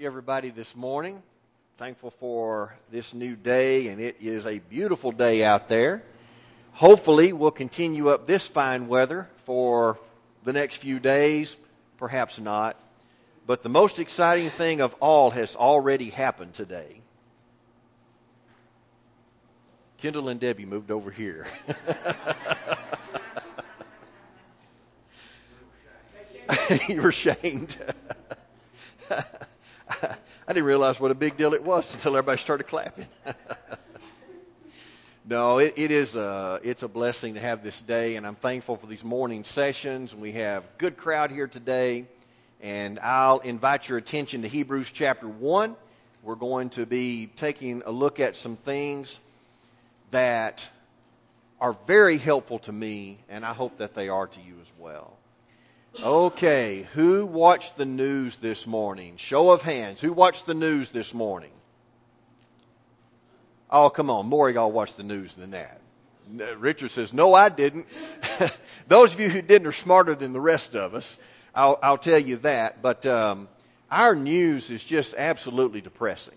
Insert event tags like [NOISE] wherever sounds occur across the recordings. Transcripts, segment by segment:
everybody this morning. Thankful for this new day, and it is a beautiful day out there. Hopefully, we'll continue up this fine weather for the next few days, perhaps not. But the most exciting thing of all has already happened today. Kendall and Debbie moved over here. [LAUGHS] you were shamed. [LAUGHS] I didn't realize what a big deal it was until everybody started clapping. [LAUGHS] no, it, it is a, it's a blessing to have this day, and I'm thankful for these morning sessions. We have a good crowd here today, and I'll invite your attention to Hebrews chapter 1. We're going to be taking a look at some things that are very helpful to me, and I hope that they are to you as well. Okay, who watched the news this morning? Show of hands. Who watched the news this morning? Oh, come on. More of y'all watched the news than that. Richard says, No, I didn't. [LAUGHS] Those of you who didn't are smarter than the rest of us. I'll, I'll tell you that. But um, our news is just absolutely depressing.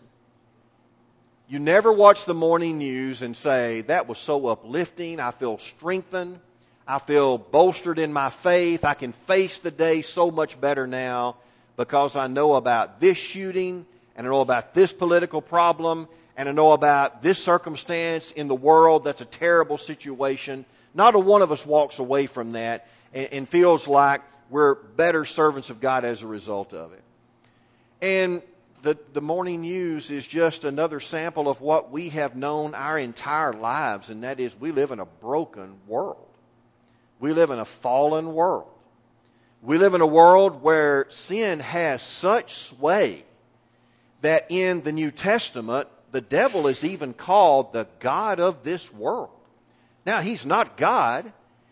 You never watch the morning news and say, That was so uplifting. I feel strengthened. I feel bolstered in my faith. I can face the day so much better now because I know about this shooting and I know about this political problem and I know about this circumstance in the world that's a terrible situation. Not a one of us walks away from that and, and feels like we're better servants of God as a result of it. And the, the morning news is just another sample of what we have known our entire lives, and that is we live in a broken world. We live in a fallen world. We live in a world where sin has such sway that in the New Testament, the devil is even called the God of this world. Now, he's not God.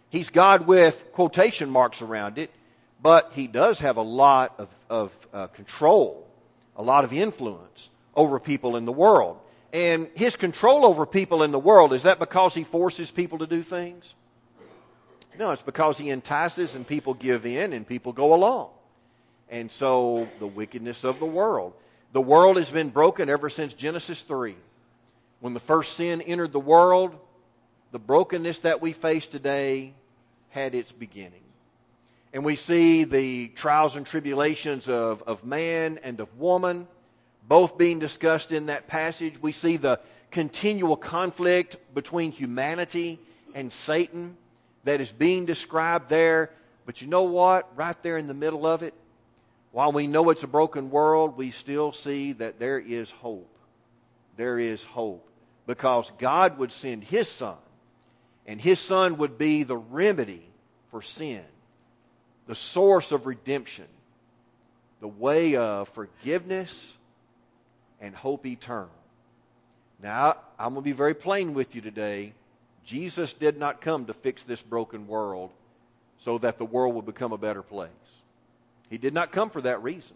He's God with quotation marks around it, but he does have a lot of, of uh, control, a lot of influence over people in the world. And his control over people in the world, is that because he forces people to do things? No, it's because he entices and people give in and people go along. And so the wickedness of the world. The world has been broken ever since Genesis 3. When the first sin entered the world, the brokenness that we face today had its beginning. And we see the trials and tribulations of, of man and of woman both being discussed in that passage. We see the continual conflict between humanity and Satan that is being described there. But you know what? Right there in the middle of it, while we know it's a broken world, we still see that there is hope. There is hope. Because God would send His Son, and His Son would be the remedy for sin, the source of redemption, the way of forgiveness and hope eternal. Now, I'm going to be very plain with you today. Jesus did not come to fix this broken world so that the world would become a better place. He did not come for that reason.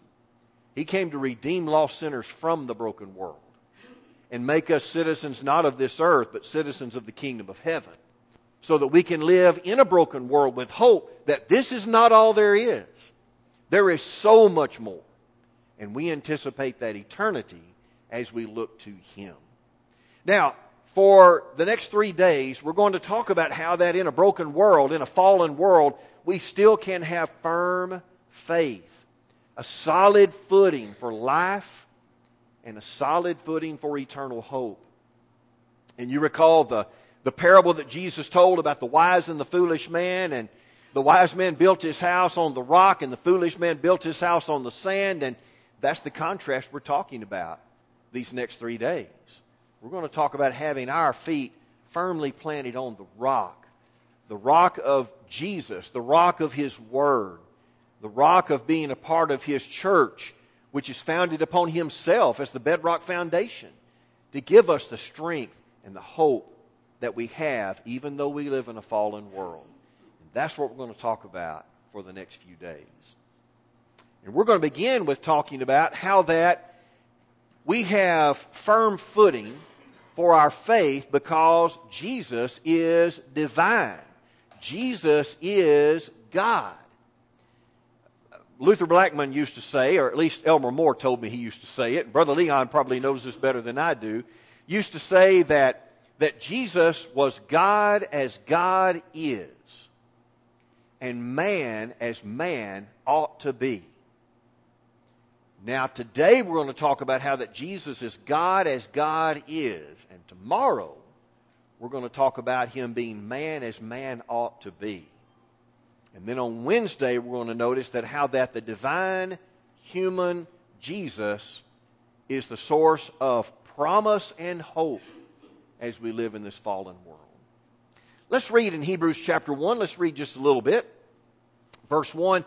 He came to redeem lost sinners from the broken world and make us citizens not of this earth, but citizens of the kingdom of heaven, so that we can live in a broken world with hope that this is not all there is. There is so much more. And we anticipate that eternity as we look to Him. Now, for the next three days, we're going to talk about how that in a broken world, in a fallen world, we still can have firm faith, a solid footing for life, and a solid footing for eternal hope. And you recall the, the parable that Jesus told about the wise and the foolish man, and the wise man built his house on the rock, and the foolish man built his house on the sand, and that's the contrast we're talking about these next three days. We're going to talk about having our feet firmly planted on the rock, the rock of Jesus, the rock of His Word, the rock of being a part of His church, which is founded upon Himself as the bedrock foundation, to give us the strength and the hope that we have, even though we live in a fallen world. And that's what we're going to talk about for the next few days. And we're going to begin with talking about how that we have firm footing for our faith because Jesus is divine. Jesus is God. Luther Blackmon used to say, or at least Elmer Moore told me he used to say it, and Brother Leon probably knows this better than I do, used to say that, that Jesus was God as God is, and man as man ought to be. Now, today we're going to talk about how that Jesus is God as God is, and tomorrow we're going to talk about him being man as man ought to be. And then on Wednesday, we're going to notice that how that the divine human Jesus is the source of promise and hope as we live in this fallen world. Let's read in Hebrews chapter 1. Let's read just a little bit. Verse 1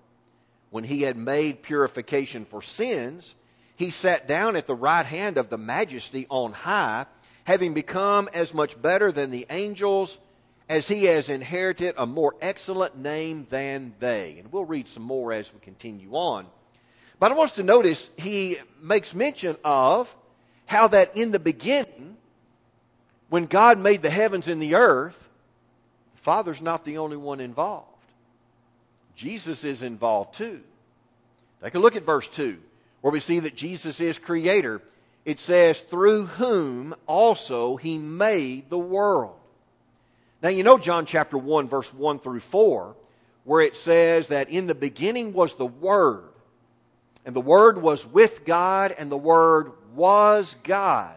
When he had made purification for sins, he sat down at the right hand of the majesty on high, having become as much better than the angels as he has inherited a more excellent name than they. And we'll read some more as we continue on. But I want us to notice he makes mention of how that in the beginning, when God made the heavens and the earth, the Father's not the only one involved. Jesus is involved too. Take a look at verse 2, where we see that Jesus is creator. It says, through whom also he made the world. Now, you know John chapter 1, verse 1 through 4, where it says that in the beginning was the Word, and the Word was with God, and the Word was God.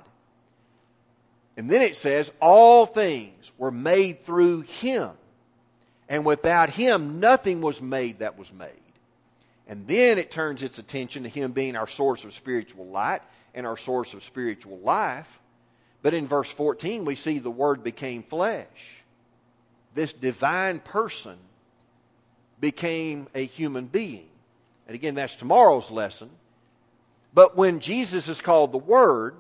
And then it says, all things were made through Him, and without Him nothing was made that was made. And then it turns its attention to Him being our source of spiritual light and our source of spiritual life. But in verse 14, we see the Word became flesh this divine person became a human being. And again, that's tomorrow's lesson. But when Jesus is called the Word,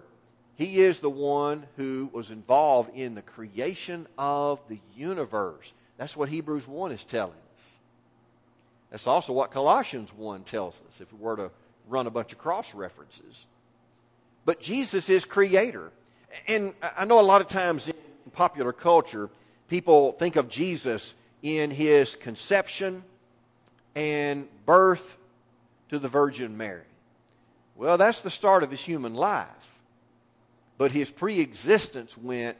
he is the one who was involved in the creation of the universe. That's what Hebrews 1 is telling us. That's also what Colossians 1 tells us, if we were to run a bunch of cross references. But Jesus is creator. And I know a lot of times in popular culture, people think of Jesus in his conception and birth to the Virgin Mary. Well, that's the start of his human life. But his pre existence went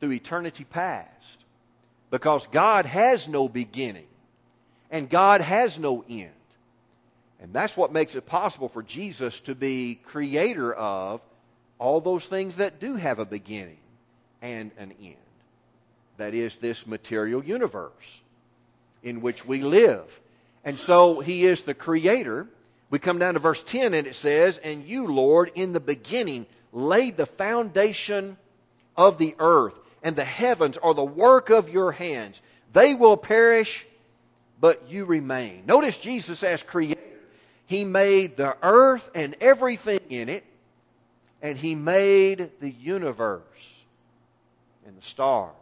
through eternity past. Because God has no beginning and God has no end. And that's what makes it possible for Jesus to be creator of all those things that do have a beginning and an end that is, this material universe in which we live. And so he is the creator. We come down to verse 10 and it says, And you, Lord, in the beginning laid the foundation of the earth, and the heavens are the work of your hands. They will perish, but you remain. Notice Jesus as creator. He made the earth and everything in it, and he made the universe and the stars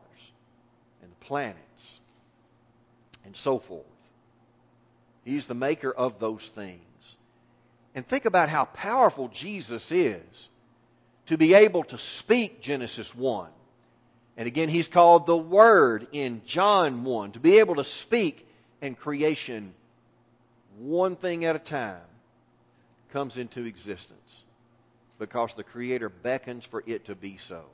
and the planets, and so forth. He's the maker of those things. And think about how powerful Jesus is to be able to speak Genesis 1. And again, he's called the Word in John 1, to be able to speak and creation one thing at a time comes into existence because the Creator beckons for it to be so.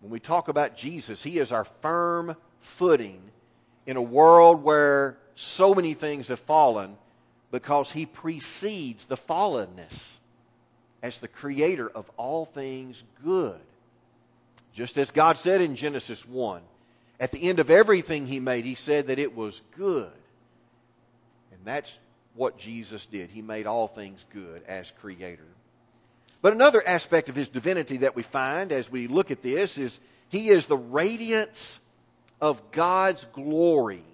When we talk about Jesus, He is our firm footing in a world where so many things have fallen because He precedes the fallenness as the creator of all things good. Just as God said in Genesis 1, at the end of everything He made, He said that it was good. And that's what Jesus did. He made all things good as creator. But another aspect of his divinity that we find as we look at this is he is the radiance of God's glory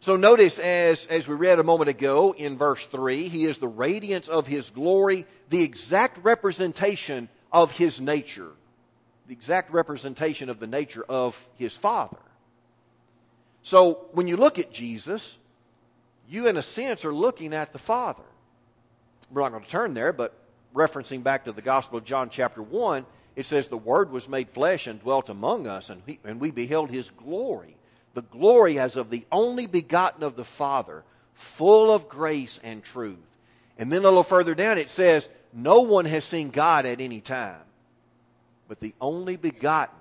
So notice as, as we read a moment ago in verse 3, he is the radiance of his glory, the exact representation of his nature, the exact representation of the nature of his Father. So when you look at Jesus, you in a sense are looking at the Father. We're not going to turn there, but referencing back to the Gospel of John, chapter 1, it says, The Word was made flesh and dwelt among us, and, he, and we beheld his glory the glory as of the only begotten of the Father, full of grace and truth. And then a little further down it says, No one has seen God at any time, but the only begotten,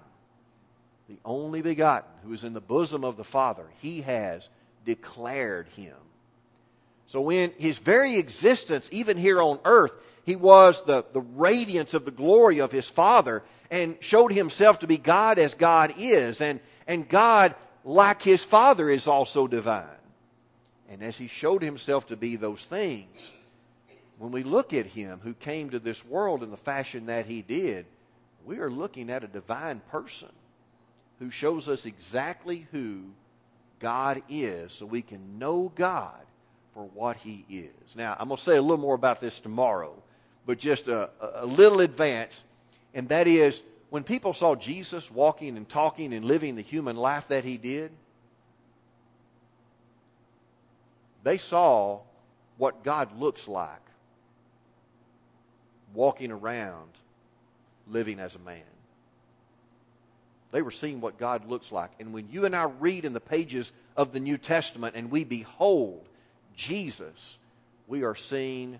the only begotten who is in the bosom of the Father, he has declared him. So, in his very existence, even here on earth, he was the, the radiance of the glory of his Father and showed himself to be God as God is. And, and God like his Father is also divine. And as he showed himself to be those things, when we look at him who came to this world in the fashion that he did, we are looking at a divine person who shows us exactly who God is so we can know God for what he is. Now, I'm going to say a little more about this tomorrow, but just a, a little advance, and that is when people saw Jesus walking and talking and living the human life that he did, they saw what God looks like walking around living as a man. They were seeing what God looks like. And when you and I read in the pages of the New Testament and we behold Jesus, we are seeing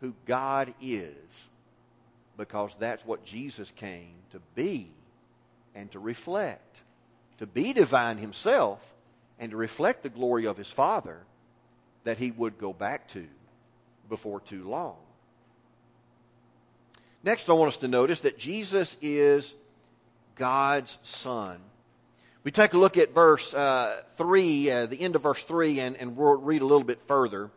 who God is because that's what Jesus came to be and to reflect. To be divine himself and to reflect the glory of his Father that he would go back to before too long. Next, I want us to notice that Jesus is God's Son. We take a look at verse uh, 3, uh, the end of verse 3, and, and we'll read a little bit further.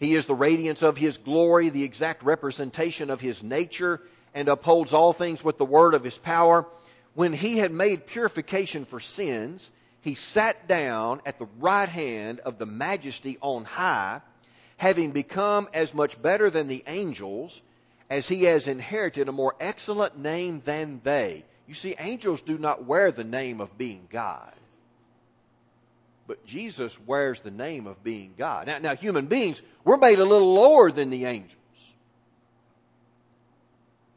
He is the radiance of his glory, the exact representation of his nature and upholds all things with the word of his power. When he had made purification for sins, he sat down at the right hand of the majesty on high, having become as much better than the angels, as he has inherited a more excellent name than they. You see, angels do not wear the name of being God. But Jesus wears the name of being God. Now, now human beings, we're made a little lower than the angels.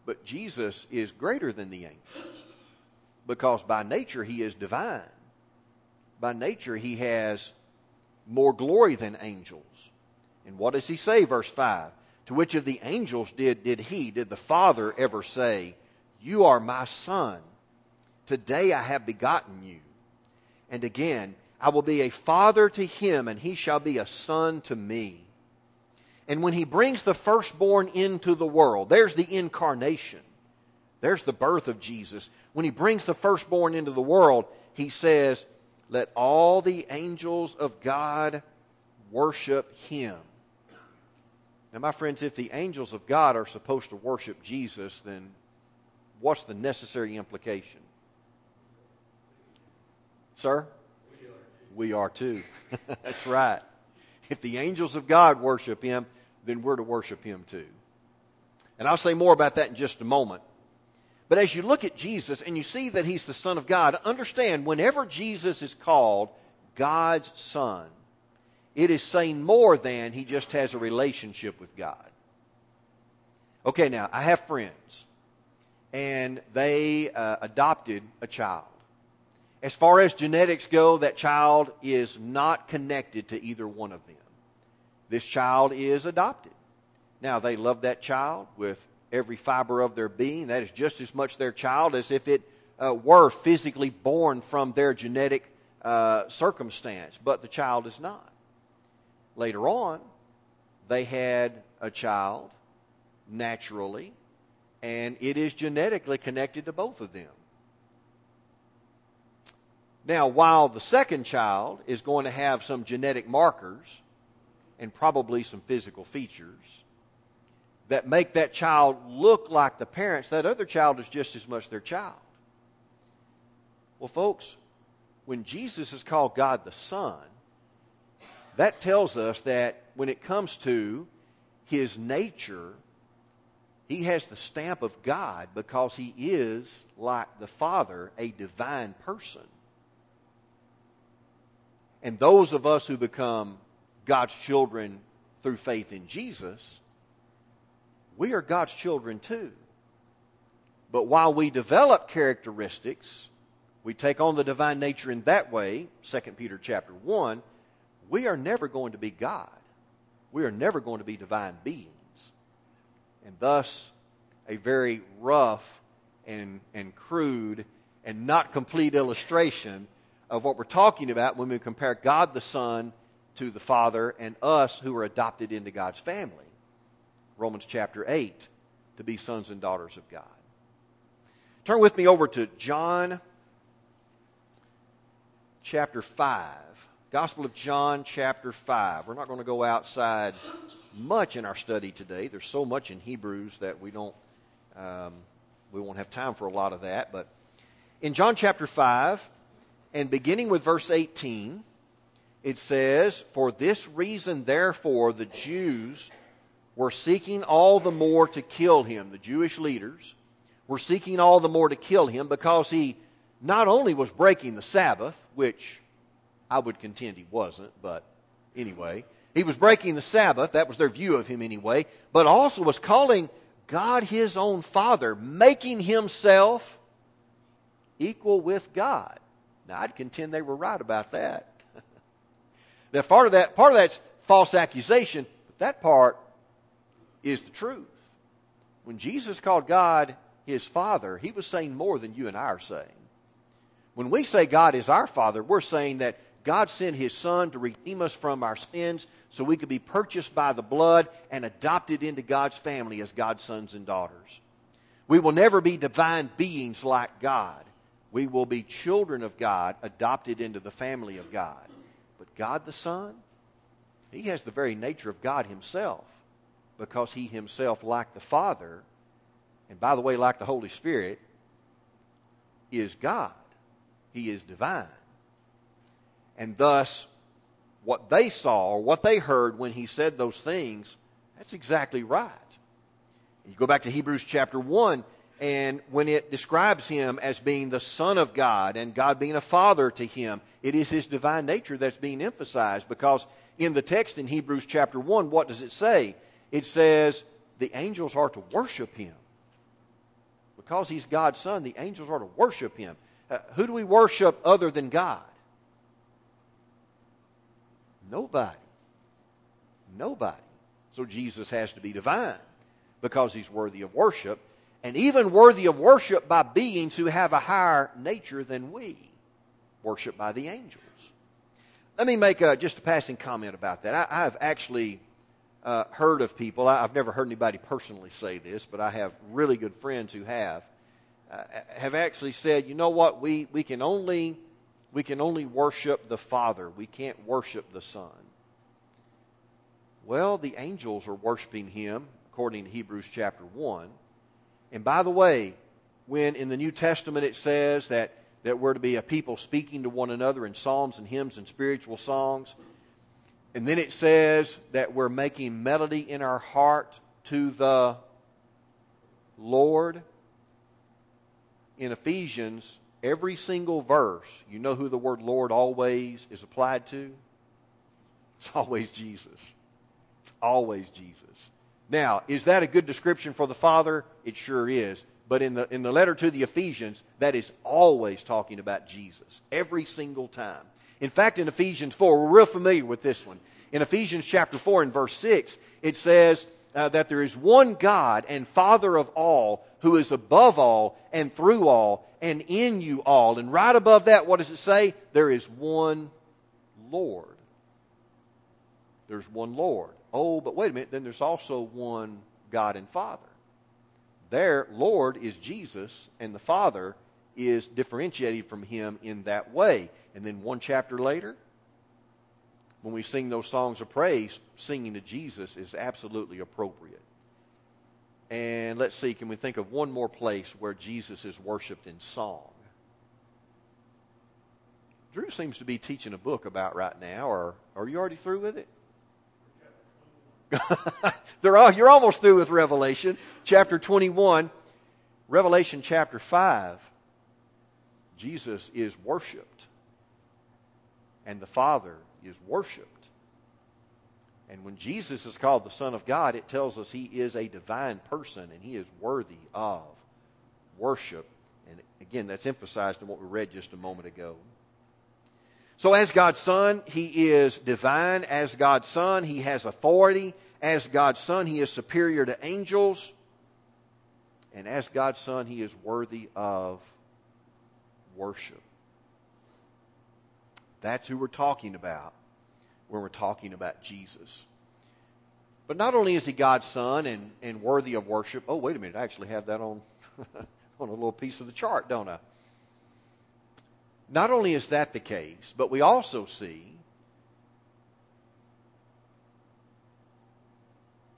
But Jesus is greater than the angels because by nature he is divine. By nature he has more glory than angels. And what does he say, verse 5? To which of the angels did, did he, did the Father ever say, You are my son? Today I have begotten you. And again, I will be a father to him, and he shall be a son to me. And when he brings the firstborn into the world, there's the incarnation. There's the birth of Jesus. When he brings the firstborn into the world, he says, Let all the angels of God worship him. Now, my friends, if the angels of God are supposed to worship Jesus, then what's the necessary implication? Sir? We are too. We are too. [LAUGHS] That's right. If the angels of God worship him, then we're to worship him too. And I'll say more about that in just a moment. But as you look at Jesus and you see that he's the Son of God, understand whenever Jesus is called God's Son, it is saying more than he just has a relationship with God. Okay, now, I have friends, and they uh, adopted a child. As far as genetics go, that child is not connected to either one of them. This child is adopted. Now, they love that child with every fiber of their being. That is just as much their child as if it uh, were physically born from their genetic uh, circumstance, but the child is not. Later on, they had a child naturally, and it is genetically connected to both of them. Now, while the second child is going to have some genetic markers and probably some physical features that make that child look like the parents, that other child is just as much their child. Well, folks, when Jesus is called God the Son, that tells us that when it comes to his nature, he has the stamp of God because he is, like the Father, a divine person. And those of us who become God's children through faith in Jesus, we are God's children too. But while we develop characteristics, we take on the divine nature in that way, 2 Peter chapter 1, we are never going to be God. We are never going to be divine beings. And thus, a very rough and, and crude and not complete illustration of what we're talking about when we compare God the Son to the Father and us who are adopted into God's family. Romans chapter 8, to be sons and daughters of God. Turn with me over to John chapter 5. Gospel of John chapter 5. We're not going to go outside much in our study today. There's so much in Hebrews that we don't um, we won't have time for a lot of that, but in John chapter 5 and beginning with verse 18, it says, For this reason, therefore, the Jews were seeking all the more to kill him. The Jewish leaders were seeking all the more to kill him because he not only was breaking the Sabbath, which I would contend he wasn't, but anyway, he was breaking the Sabbath, that was their view of him anyway, but also was calling God his own Father, making himself equal with God. Now, I'd contend they were right about that. [LAUGHS] that part of that part of that's false accusation, but that part is the truth. When Jesus called God his Father, he was saying more than you and I are saying. When we say God is our Father, we're saying that God sent his Son to redeem us from our sins so we could be purchased by the blood and adopted into God's family as God's sons and daughters. We will never be divine beings like God. We will be children of God, adopted into the family of God. But God the Son, He has the very nature of God Himself because He Himself, like the Father, and by the way, like the Holy Spirit, is God. He is divine. And thus, what they saw or what they heard when he said those things, that's exactly right. You go back to Hebrews chapter 1, and when it describes him as being the Son of God and God being a father to him, it is his divine nature that's being emphasized because in the text in Hebrews chapter 1, what does it say? It says the angels are to worship him. Because he's God's son, the angels are to worship him. Uh, who do we worship other than God? Nobody. Nobody. So Jesus has to be divine because he's worthy of worship and even worthy of worship by beings who have a higher nature than we, worship by the angels. Let me make a, just a passing comment about that. I, have actually uh, heard of people, I, have never heard anybody personally say this, but I have really good friends who have, uh, have actually said, you know what, we, we can only we can only worship the Father. We can't worship the Son. Well, the angels are worshiping him, according to Hebrews chapter 1. And by the way, when in the New Testament it says that, that we're to be a people speaking to one another in psalms and hymns and spiritual songs, and then it says that we're making melody in our heart to the Lord. In Ephesians, every single verse, you know who the word Lord always is applied to? It's always Jesus. It's always Jesus. Now, is that a good description for the Father? It sure is. But in the, in the letter to the Ephesians, that is always talking about Jesus. Every single time. In fact, in Ephesians 4, we're real familiar with this one. In Ephesians chapter 4 and verse 6, it says uh, that there is one God and Father of all who is above all and through all and in you all. And right above that, what does it say? There is one Lord. There's one Lord. Oh, but wait a minute, then there's also one God and Father. There, Lord is Jesus, and the Father is differentiated from him in that way. And then one chapter later, when we sing those songs of praise, singing to Jesus is absolutely appropriate. And let's see, can we think of one more place where Jesus is worshiped in song? Drew seems to be teaching a book about right now, or are you already through with it? [LAUGHS] All, you're almost through with Revelation, chapter 21. Revelation chapter 5, Jesus is worshiped, and the Father is worshiped. And when Jesus is called the Son of God, it tells us he is a divine person and he is worthy of worship. And again, that's emphasized in what we read just a moment ago. So, as God's Son, he is divine. As God's Son, he has authority. As God's Son, he is superior to angels. And as God's Son, he is worthy of worship. That's who we're talking about when we're talking about Jesus. But not only is he God's Son and, and worthy of worship, oh, wait a minute, I actually have that on, [LAUGHS] on a little piece of the chart, don't I? Not only is that the case, but we also see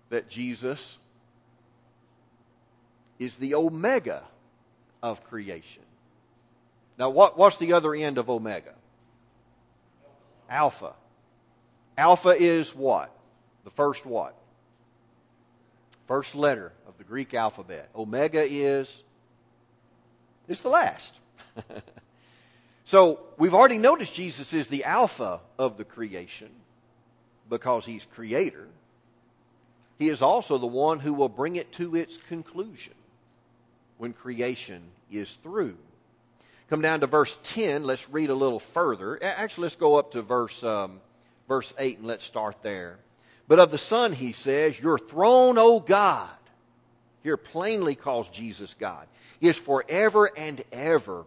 that Jesus is the omega of creation. Now, what, what's the other end of omega? Alpha. Alpha is what? The first what? First letter of the Greek alphabet. Omega is it's the last. [LAUGHS] so we've already noticed Jesus is the alpha of the creation because he's creator. He is also the one who will bring it to its conclusion when creation is through. Come down to verse 10. Let's read a little further. Actually, let's go up to verse, um, verse 8 and let's start there. But of the Son, he says, Your throne, O God, here plainly calls Jesus God, is forever and ever.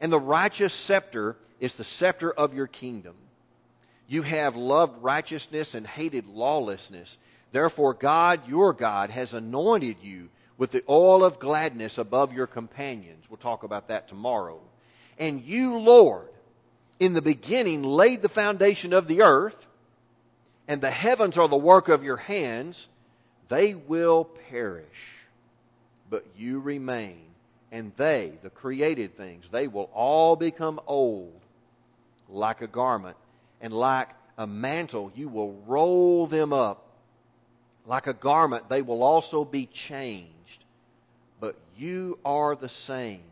And the righteous scepter is the scepter of your kingdom. You have loved righteousness and hated lawlessness. Therefore, God, your God, has anointed you with the oil of gladness above your companions. We'll talk about that tomorrow. And you, Lord, in the beginning laid the foundation of the earth, and the heavens are the work of your hands. They will perish, but you remain. And they, the created things, they will all become old like a garment, and like a mantle, you will roll them up. Like a garment, they will also be changed but you are the same,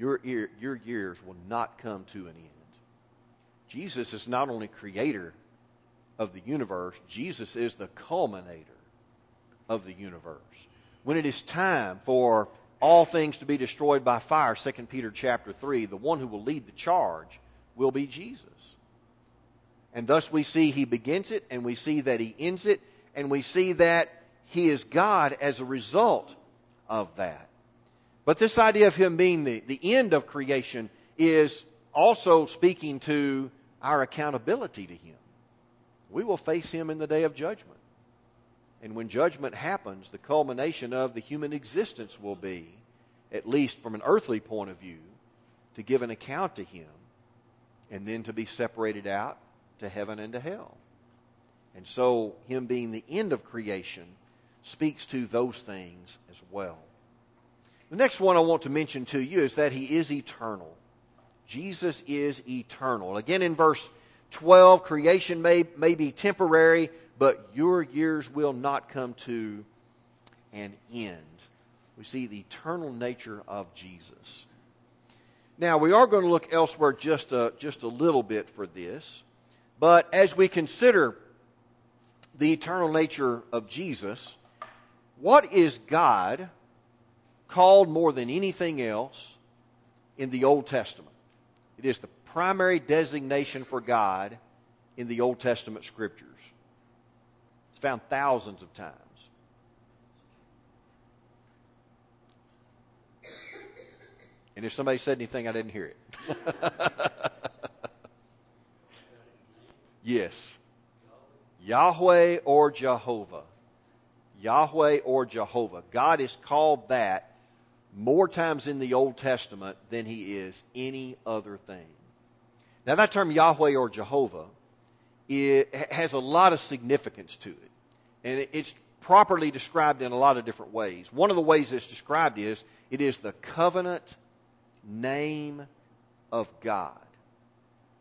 your, ear, your years will not come to an end. Jesus is not only creator of the universe, Jesus is the culminator of the universe. When it is time for all things to be destroyed by fire, 2 Peter chapter 3, the one who will lead the charge will be Jesus. And thus we see he begins it, and we see that he ends it, and we see that he is God as a result of that. But this idea of him being the, the end of creation is also speaking to our accountability to him. We will face him in the day of judgment. And when judgment happens, the culmination of the human existence will be, at least from an earthly point of view, to give an account to him and then to be separated out to heaven and to hell. And so, him being the end of creation speaks to those things as well. The next one I want to mention to you is that he is eternal. Jesus is eternal. Again, in verse 12, creation may, may be temporary, but your years will not come to an end. We see the eternal nature of Jesus. Now, we are going to look elsewhere just a, just a little bit for this, but as we consider the eternal nature of Jesus, what is God called more than anything else in the Old Testament? It is the primary designation for God in the Old Testament scriptures. It's found thousands of times. And if somebody said anything, I didn't hear it. [LAUGHS] yes. Yahweh or Jehovah. Yahweh or Jehovah. God is called that more times in the Old Testament than he is any other thing. Now, that term Yahweh or Jehovah it has a lot of significance to it. And it's properly described in a lot of different ways. One of the ways it's described is it is the covenant name of God.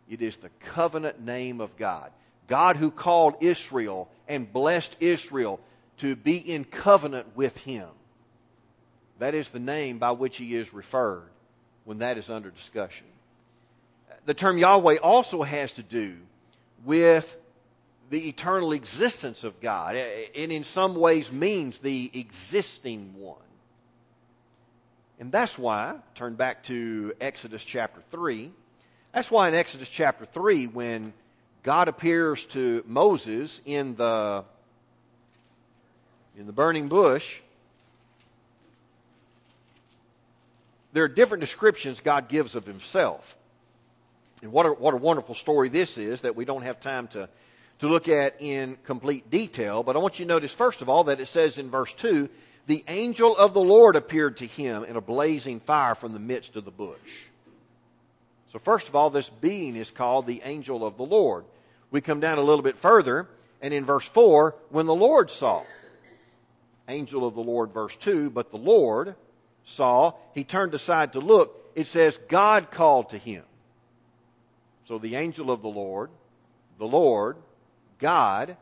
It is the covenant name of God. God who called Israel and blessed Israel to be in covenant with him. That is the name by which he is referred when that is under discussion. The term Yahweh also has to do with the eternal existence of God, and in some ways means the existing one. And that's why, turn back to Exodus chapter 3. That's why in Exodus chapter 3, when God appears to Moses in the, in the burning bush, there are different descriptions God gives of himself. And what a, what a wonderful story this is that we don't have time to, to look at in complete detail. But I want you to notice, first of all, that it says in verse 2 the angel of the Lord appeared to him in a blazing fire from the midst of the bush. So, first of all, this being is called the angel of the Lord. We come down a little bit further, and in verse 4, when the Lord saw, angel of the Lord, verse 2, but the Lord saw, he turned aside to look. It says, God called to him. So the angel of the Lord, the Lord, God,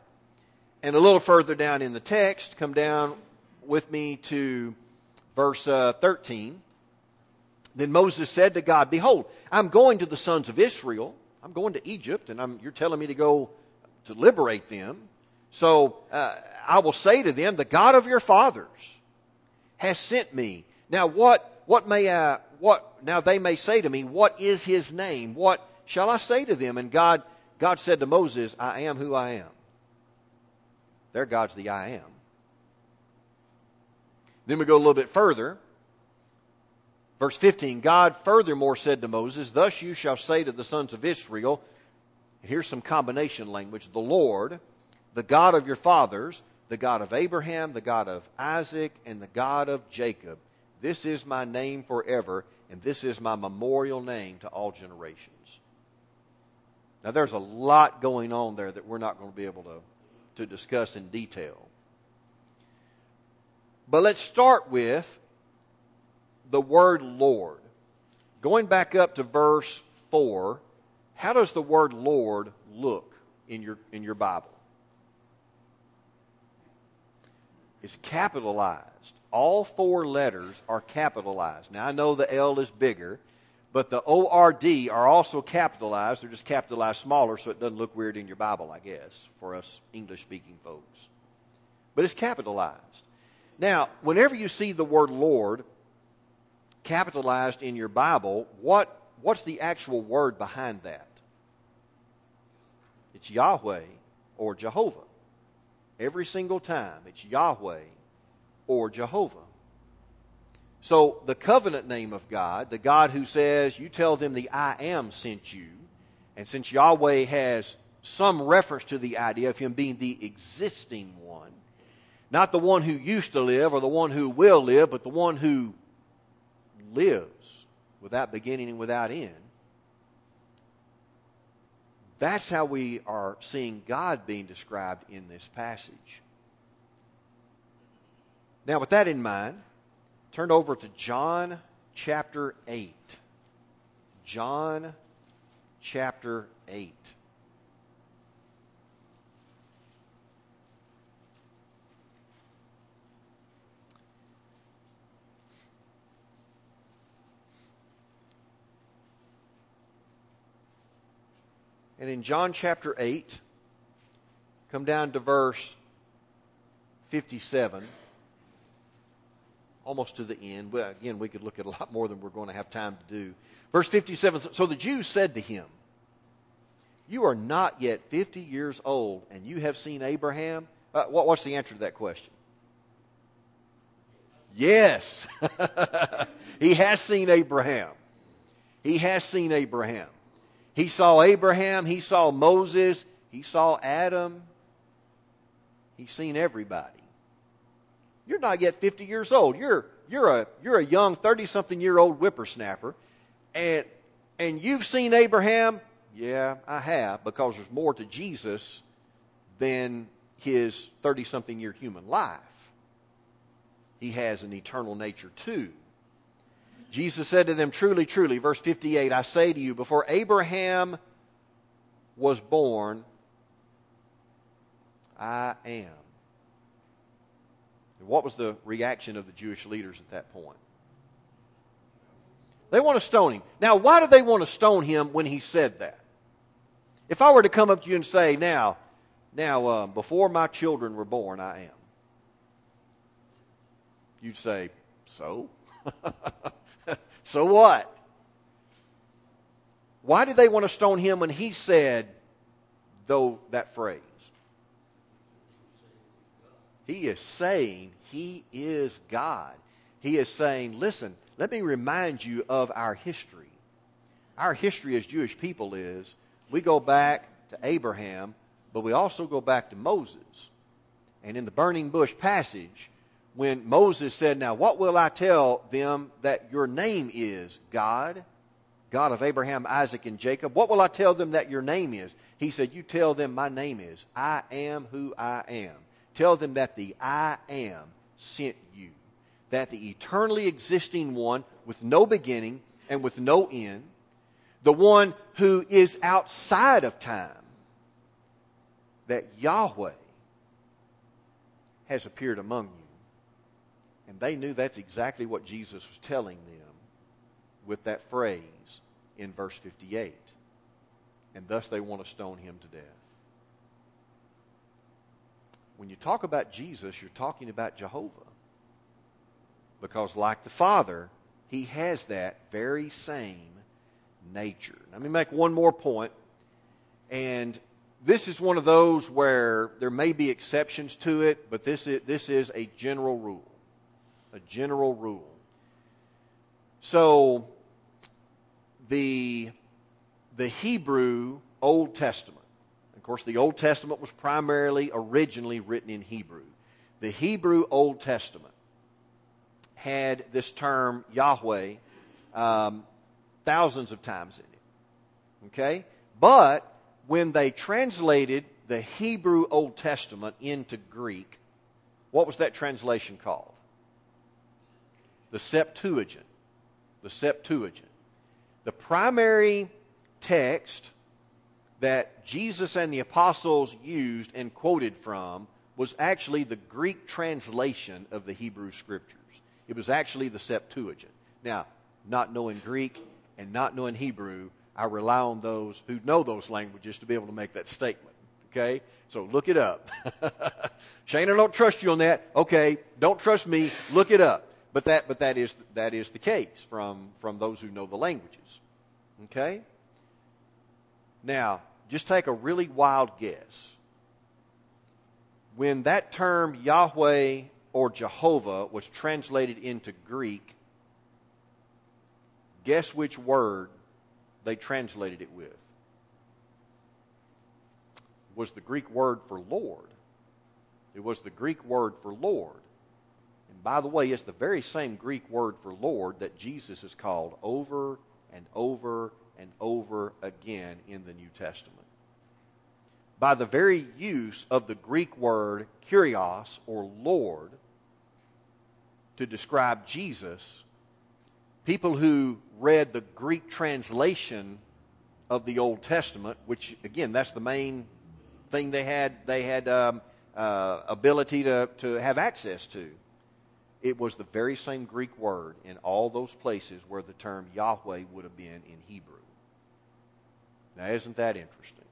and a little further down in the text, come down with me to verse uh, 13. Then Moses said to God, Behold, I'm going to the sons of Israel. I'm going to Egypt, and I'm, you're telling me to go to liberate them. So uh, I will say to them, The God of your fathers has sent me. Now, what, what may I, what, now they may say to me, What is his name? What shall I say to them? And God, God said to Moses, I am who I am. Their God's the I am. Then we go a little bit further. Verse 15 God furthermore said to Moses, Thus you shall say to the sons of Israel, here's some combination language the Lord, the God of your fathers, the God of Abraham, the God of Isaac, and the God of Jacob. This is my name forever, and this is my memorial name to all generations. Now, there's a lot going on there that we're not going to be able to, to discuss in detail. But let's start with the word Lord. Going back up to verse 4, how does the word Lord look in your, in your Bible? It's capitalized. All four letters are capitalized. Now, I know the L is bigger, but the ORD are also capitalized. They're just capitalized smaller so it doesn't look weird in your Bible, I guess, for us English speaking folks. But it's capitalized. Now, whenever you see the word Lord capitalized in your Bible, what, what's the actual word behind that? It's Yahweh or Jehovah. Every single time, it's Yahweh or Jehovah. So, the covenant name of God, the God who says, You tell them the I am sent you, and since Yahweh has some reference to the idea of Him being the existing one, not the one who used to live or the one who will live, but the one who lives without beginning and without end. That's how we are seeing God being described in this passage. Now, with that in mind, turn over to John chapter 8. John chapter 8. And in John chapter 8, come down to verse 57, almost to the end. Well, again, we could look at a lot more than we're going to have time to do. Verse 57 So the Jews said to him, You are not yet 50 years old, and you have seen Abraham? Uh, what, what's the answer to that question? Yes. [LAUGHS] he has seen Abraham. He has seen Abraham. He saw Abraham, he saw Moses, he saw Adam. He's seen everybody. You're not yet 50 years old. You're, you're, a, you're a young 30 something year old whippersnapper. And, and you've seen Abraham? Yeah, I have, because there's more to Jesus than his 30 something year human life. He has an eternal nature too. Jesus said to them, Truly, truly, verse 58, I say to you, before Abraham was born, I am. What was the reaction of the Jewish leaders at that point? They want to stone him. Now, why do they want to stone him when he said that? If I were to come up to you and say, now, now, uh, before my children were born, I am. You'd say, so? [LAUGHS] so what? Why did they want to stone him when he said, though, that phrase? He is saying he is God. He is saying, listen, let me remind you of our history. Our history as Jewish people is we go back to Abraham, but we also go back to Moses. And in the burning bush passage, when Moses said, Now, what will I tell them that your name is, God? God of Abraham, Isaac, and Jacob. What will I tell them that your name is? He said, You tell them my name is. I am who I am. Tell them that the I am sent you. That the eternally existing one with no beginning and with no end, the one who is outside of time, that Yahweh has appeared among you. And they knew that's exactly what Jesus was telling them with that phrase in verse 58. And thus they want to stone him to death. When you talk about Jesus, you're talking about Jehovah. Because, like the Father, he has that very same nature. Let me make one more point, and this is one of those where there may be exceptions to it, but this is, this is a general rule. A general rule. So, the, the Hebrew Old Testament. Course, the Old Testament was primarily originally written in Hebrew. The Hebrew Old Testament had this term Yahweh um, thousands of times in it. Okay? But when they translated the Hebrew Old Testament into Greek, what was that translation called? The Septuagint. The Septuagint. The primary text that Jesus and the apostles used and quoted from was actually the Greek translation of the Hebrew Scriptures. It was actually the Septuagint. Now, not knowing Greek and not knowing Hebrew, I rely on those who know those languages to be able to make that statement. Okay? So look it up. [LAUGHS] Shane, I don't trust you on that. Okay, don't trust me. Look it up. But that, but that is, that is the case from, from those who know the languages. Okay? Now, just take a really wild guess. When that term Yahweh or Jehovah was translated into Greek, guess which word they translated it with? Was the Greek word for Lord. It was the Greek word for Lord. And by the way, it's the very same Greek word for Lord that Jesus is called over and over and over again in the New Testament. By the very use of the Greek word kurios or Lord to describe Jesus, people who read the Greek translation of the Old Testament, which again, that's the main thing they had they had um, uh, ability to, to have access to it was the very same Greek word in all those places where the term Yahweh would have been in Hebrew. Now, isn't that interesting?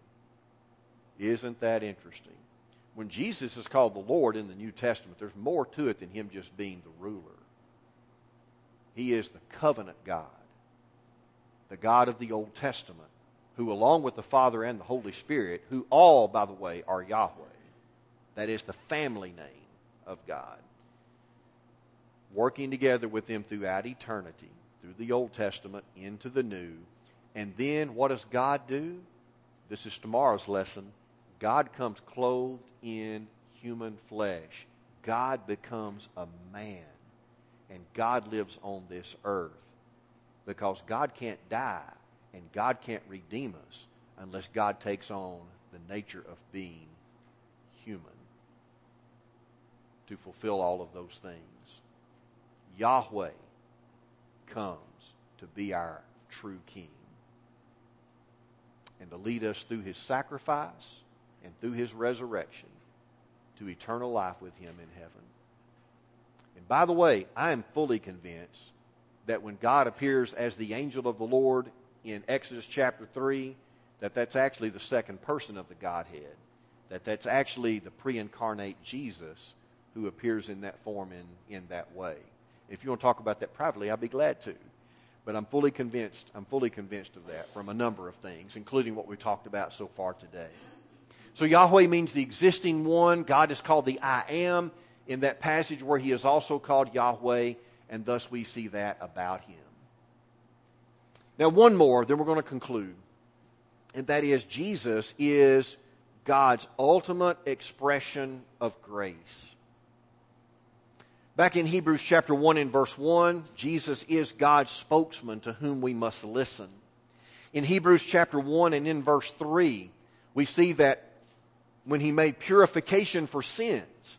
Isn't that interesting? When Jesus is called the Lord in the New Testament, there's more to it than him just being the ruler. He is the covenant God, the God of the Old Testament, who, along with the Father and the Holy Spirit, who all, by the way, are Yahweh, that is the family name of God working together with them throughout eternity, through the Old Testament into the New. And then what does God do? This is tomorrow's lesson. God comes clothed in human flesh. God becomes a man. And God lives on this earth. Because God can't die and God can't redeem us unless God takes on the nature of being human to fulfill all of those things. Yahweh comes to be our true King. And to lead us through his sacrifice and through his resurrection to eternal life with him in heaven. And by the way, I am fully convinced that when God appears as the angel of the Lord in Exodus chapter 3, that that's actually the second person of the Godhead, that that's actually the pre incarnate Jesus who appears in that form in, in that way. If you want to talk about that privately, I'd be glad to. But I'm fully convinced, I'm fully convinced of that from a number of things, including what we've talked about so far today. So Yahweh means the existing one. God is called the I am in that passage where he is also called Yahweh, and thus we see that about him. Now, one more, then we're going to conclude. And that is, Jesus is God's ultimate expression of grace. Back in Hebrews chapter 1 and verse 1, Jesus is God's spokesman to whom we must listen. In Hebrews chapter 1 and in verse 3, we see that when he made purification for sins,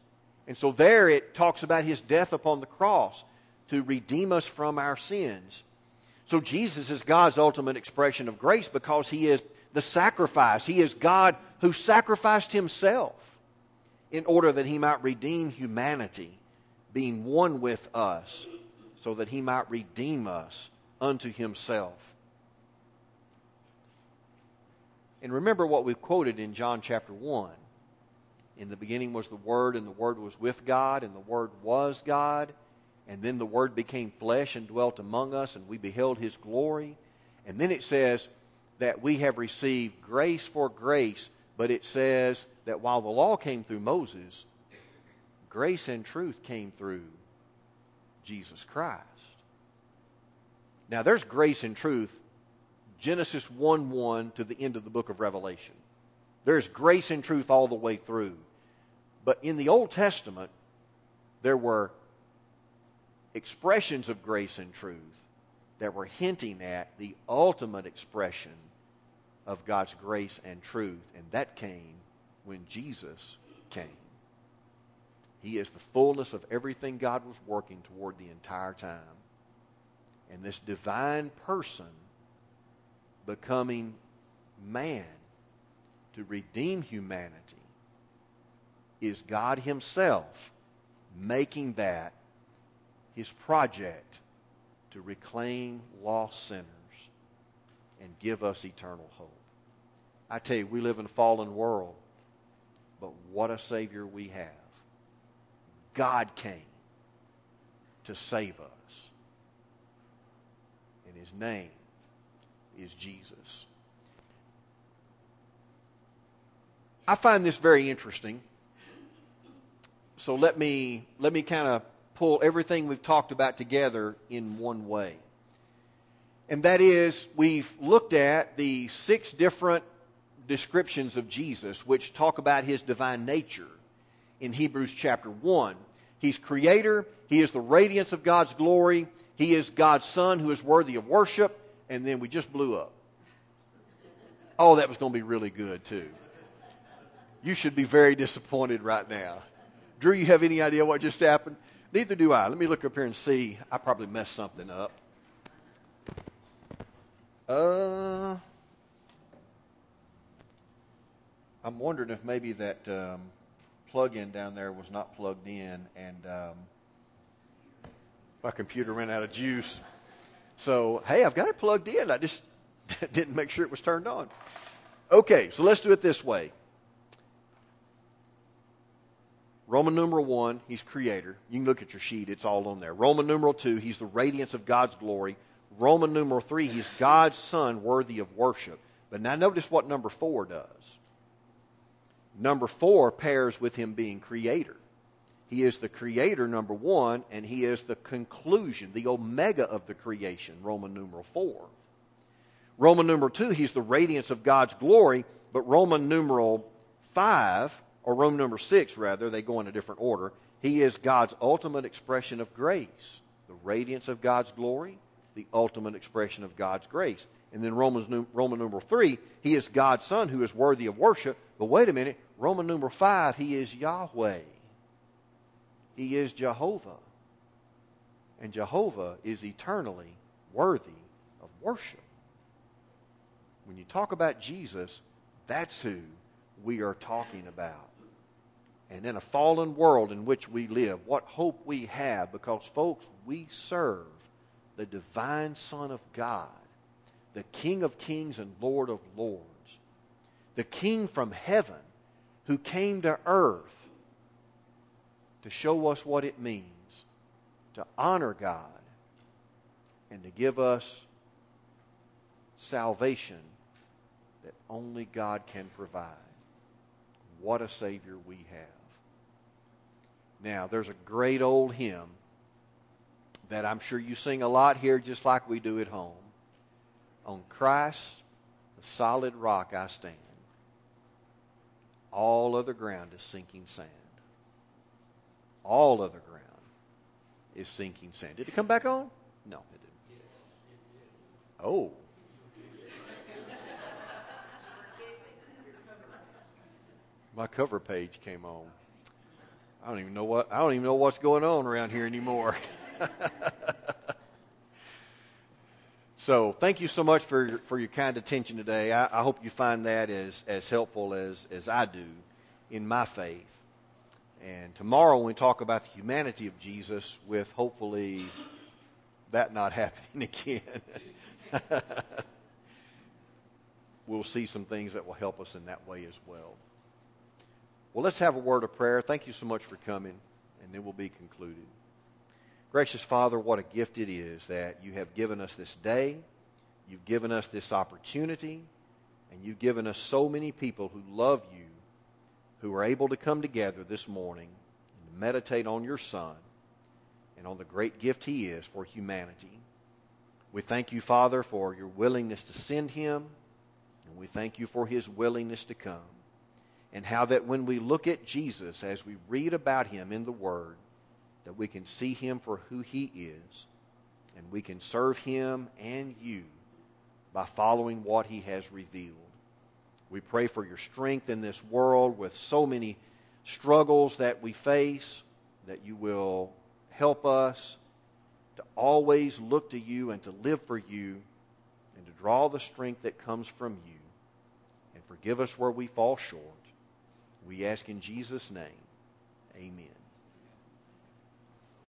and so there it talks about his death upon the cross to redeem us from our sins. So Jesus is God's ultimate expression of grace because he is the sacrifice. He is God who sacrificed himself in order that he might redeem humanity being one with us, so that he might redeem us unto himself. And remember what we've quoted in John chapter 1. In the beginning was the Word, and the Word was with God, and the Word was God. And then the Word became flesh and dwelt among us, and we beheld His glory. And then it says that we have received grace for grace, but it says that while the law came through Moses, Grace and truth came through Jesus Christ. Now, there's grace and truth, Genesis 1 1 to the end of the book of Revelation. There's grace and truth all the way through. But in the Old Testament, there were expressions of grace and truth that were hinting at the ultimate expression of God's grace and truth, and that came when Jesus came. He is the fullness of everything God was working toward the entire time. And this divine person becoming man to redeem humanity is God Himself making that His project to reclaim lost sinners and give us eternal hope. I tell you, we live in a fallen world, but what a Savior we have. God came to save us. And his name is Jesus. I find this very interesting. So let me let me kind of pull everything we've talked about together in one way. And that is we've looked at the six different descriptions of Jesus which talk about his divine nature in Hebrews chapter 1. He's creator. He is the radiance of God's glory. He is God's son who is worthy of worship. And then we just blew up. Oh, that was going to be really good, too. You should be very disappointed right now. Drew, you have any idea what just happened? Neither do I. Let me look up here and see. I probably messed something up. Uh, I'm wondering if maybe that um, plug-in down there was not plugged in, and um, my computer ran out of juice. So, hey, I've got it plugged in. I just [LAUGHS] didn't make sure it was turned on. Okay, so let's do it this way. Roman numeral one, he's creator. You can look at your sheet, it's all on there. Roman numeral two, he's the radiance of God's glory. Roman numeral three, he's God's son worthy of worship. But now notice what number four does. Number four pairs with him being creator. He is the creator, number one, and he is the conclusion, the omega of the creation, Roman numeral four. Roman numeral two, he's the radiance of God's glory, but Roman numeral five, or Roman number six, rather, they go in a different order. He is God's ultimate expression of grace, the radiance of God's glory, the ultimate expression of God's grace. And then Romans, Roman numeral three, he is God's son who is worthy of worship. But wait a minute, Roman number five, he is Yahweh. He is Jehovah. And Jehovah is eternally worthy of worship. When you talk about Jesus, that's who we are talking about. And in a fallen world in which we live, what hope we have because, folks, we serve the divine Son of God, the King of kings and Lord of lords, the King from heaven who came to earth to show us what it means to honor God and to give us salvation that only God can provide. What a Savior we have. Now, there's a great old hymn that I'm sure you sing a lot here, just like we do at home. On Christ, the solid rock I stand. All other ground is sinking sand. All other ground is sinking sand. Did it come back on? No, it didn't. Oh. My cover page came on. I don't even know what I don't even know what's going on around here anymore. [LAUGHS] so thank you so much for your, for your kind attention today. I, I hope you find that as, as helpful as, as I do in my faith. And tomorrow, when we talk about the humanity of Jesus, with hopefully that not [LAUGHS] happening again, [LAUGHS] we'll see some things that will help us in that way as well. Well, let's have a word of prayer. Thank you so much for coming, and then we'll be concluded. Gracious Father, what a gift it is that you have given us this day. You've given us this opportunity, and you've given us so many people who love you, who are able to come together this morning and meditate on your Son and on the great gift he is for humanity. We thank you, Father, for your willingness to send him, and we thank you for his willingness to come and how that when we look at Jesus, as we read about him in the Word, that we can see him for who he is, and we can serve him and you by following what he has revealed. We pray for your strength in this world with so many struggles that we face, that you will help us to always look to you and to live for you and to draw the strength that comes from you. And forgive us where we fall short. We ask in Jesus' name. Amen.